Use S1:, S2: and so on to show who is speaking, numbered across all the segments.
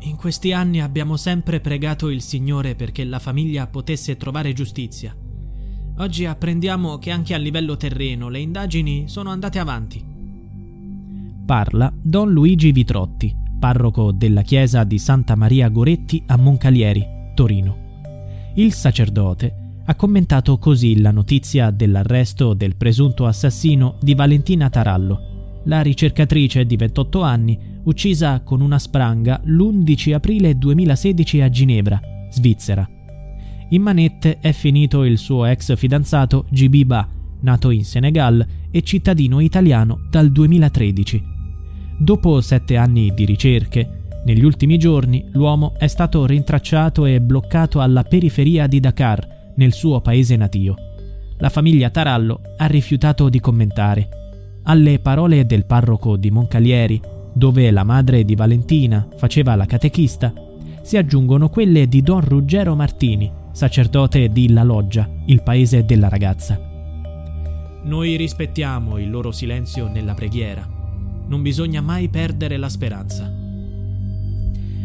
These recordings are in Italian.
S1: In questi anni abbiamo sempre pregato il Signore perché la famiglia potesse trovare giustizia. Oggi apprendiamo che anche a livello terreno le indagini sono andate avanti.
S2: Parla Don Luigi Vitrotti, parroco della chiesa di Santa Maria Goretti a Moncalieri, Torino. Il sacerdote ha commentato così la notizia dell'arresto del presunto assassino di Valentina Tarallo, la ricercatrice di 28 anni uccisa con una spranga l'11 aprile 2016 a Ginevra, Svizzera. In manette è finito il suo ex fidanzato GB Ba, nato in Senegal e cittadino italiano dal 2013. Dopo sette anni di ricerche, negli ultimi giorni l'uomo è stato rintracciato e bloccato alla periferia di Dakar, nel suo paese natio. La famiglia Tarallo ha rifiutato di commentare. Alle parole del parroco di Moncalieri, dove la madre di Valentina faceva la catechista, si aggiungono quelle di Don Ruggero Martini, sacerdote di La Loggia, il paese della ragazza.
S1: Noi rispettiamo il loro silenzio nella preghiera. Non bisogna mai perdere la speranza.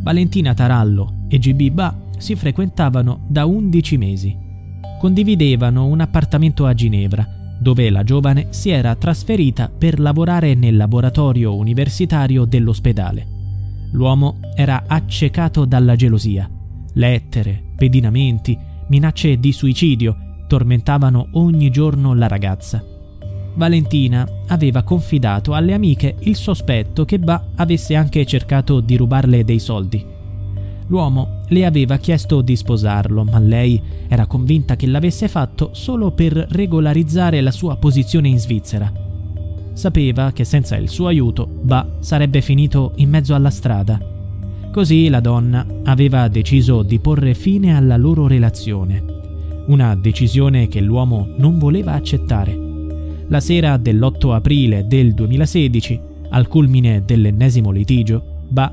S2: Valentina Tarallo e GB Ba si frequentavano da 11 mesi. Condividevano un appartamento a Ginevra, dove la giovane si era trasferita per lavorare nel laboratorio universitario dell'ospedale. L'uomo era accecato dalla gelosia. Lettere, pedinamenti, minacce di suicidio tormentavano ogni giorno la ragazza. Valentina aveva confidato alle amiche il sospetto che Ba avesse anche cercato di rubarle dei soldi. L'uomo le aveva chiesto di sposarlo, ma lei era convinta che l'avesse fatto solo per regolarizzare la sua posizione in Svizzera. Sapeva che senza il suo aiuto Ba sarebbe finito in mezzo alla strada. Così la donna aveva deciso di porre fine alla loro relazione. Una decisione che l'uomo non voleva accettare. La sera dell'8 aprile del 2016, al culmine dell'ennesimo litigio, Ba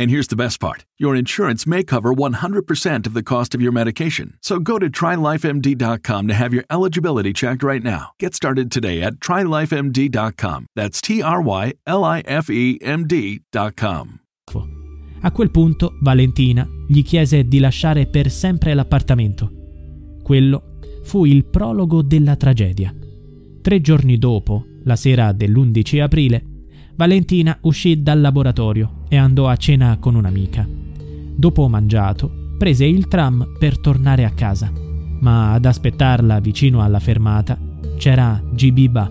S3: And here's the best part your insurance may cover 100% of the cost of your medication. So go to trylifemd.com to have your eligibility checked right now. Get started today at trylifemd.com. That's T R Y L I F E M D.com.
S2: A quel punto Valentina gli chiese di lasciare per sempre l'appartamento. Quello fu il prologo della tragedia. Tre giorni dopo, la sera dell'11 aprile, Valentina uscì dal laboratorio e andò a cena con un'amica. Dopo mangiato, prese il tram per tornare a casa, ma ad aspettarla vicino alla fermata c'era GB Ba.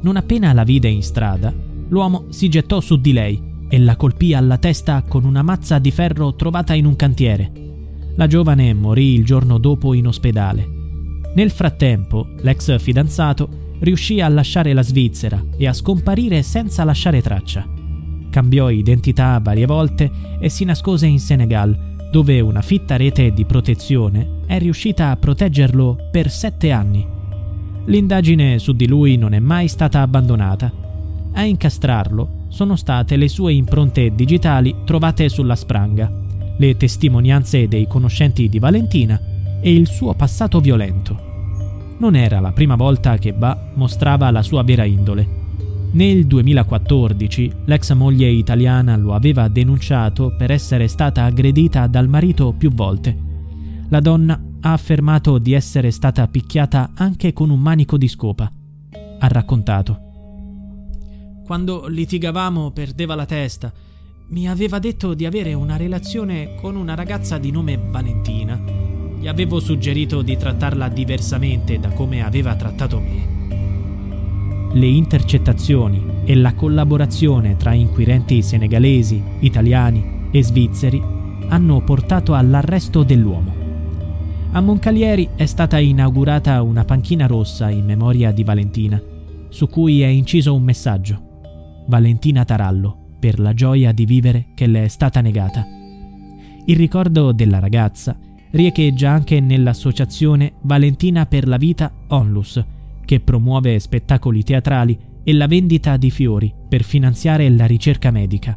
S2: Non appena la vide in strada, l'uomo si gettò su di lei e la colpì alla testa con una mazza di ferro trovata in un cantiere. La giovane morì il giorno dopo in ospedale. Nel frattempo, l'ex fidanzato riuscì a lasciare la Svizzera e a scomparire senza lasciare traccia. Cambiò identità varie volte e si nascose in Senegal, dove una fitta rete di protezione è riuscita a proteggerlo per sette anni. L'indagine su di lui non è mai stata abbandonata. A incastrarlo sono state le sue impronte digitali trovate sulla spranga, le testimonianze dei conoscenti di Valentina e il suo passato violento. Non era la prima volta che Ba mostrava la sua vera indole. Nel 2014 l'ex moglie italiana lo aveva denunciato per essere stata aggredita dal marito più volte. La donna ha affermato di essere stata picchiata anche con un manico di scopa. Ha raccontato.
S1: Quando litigavamo perdeva la testa. Mi aveva detto di avere una relazione con una ragazza di nome Valentina. Gli avevo suggerito di trattarla diversamente da come aveva trattato me.
S2: Le intercettazioni e la collaborazione tra inquirenti senegalesi, italiani e svizzeri hanno portato all'arresto dell'uomo. A Moncalieri è stata inaugurata una panchina rossa in memoria di Valentina, su cui è inciso un messaggio. Valentina Tarallo per la gioia di vivere che le è stata negata. Il ricordo della ragazza riecheggia anche nell'associazione Valentina per la Vita Onlus, che promuove spettacoli teatrali e la vendita di fiori per finanziare la ricerca medica.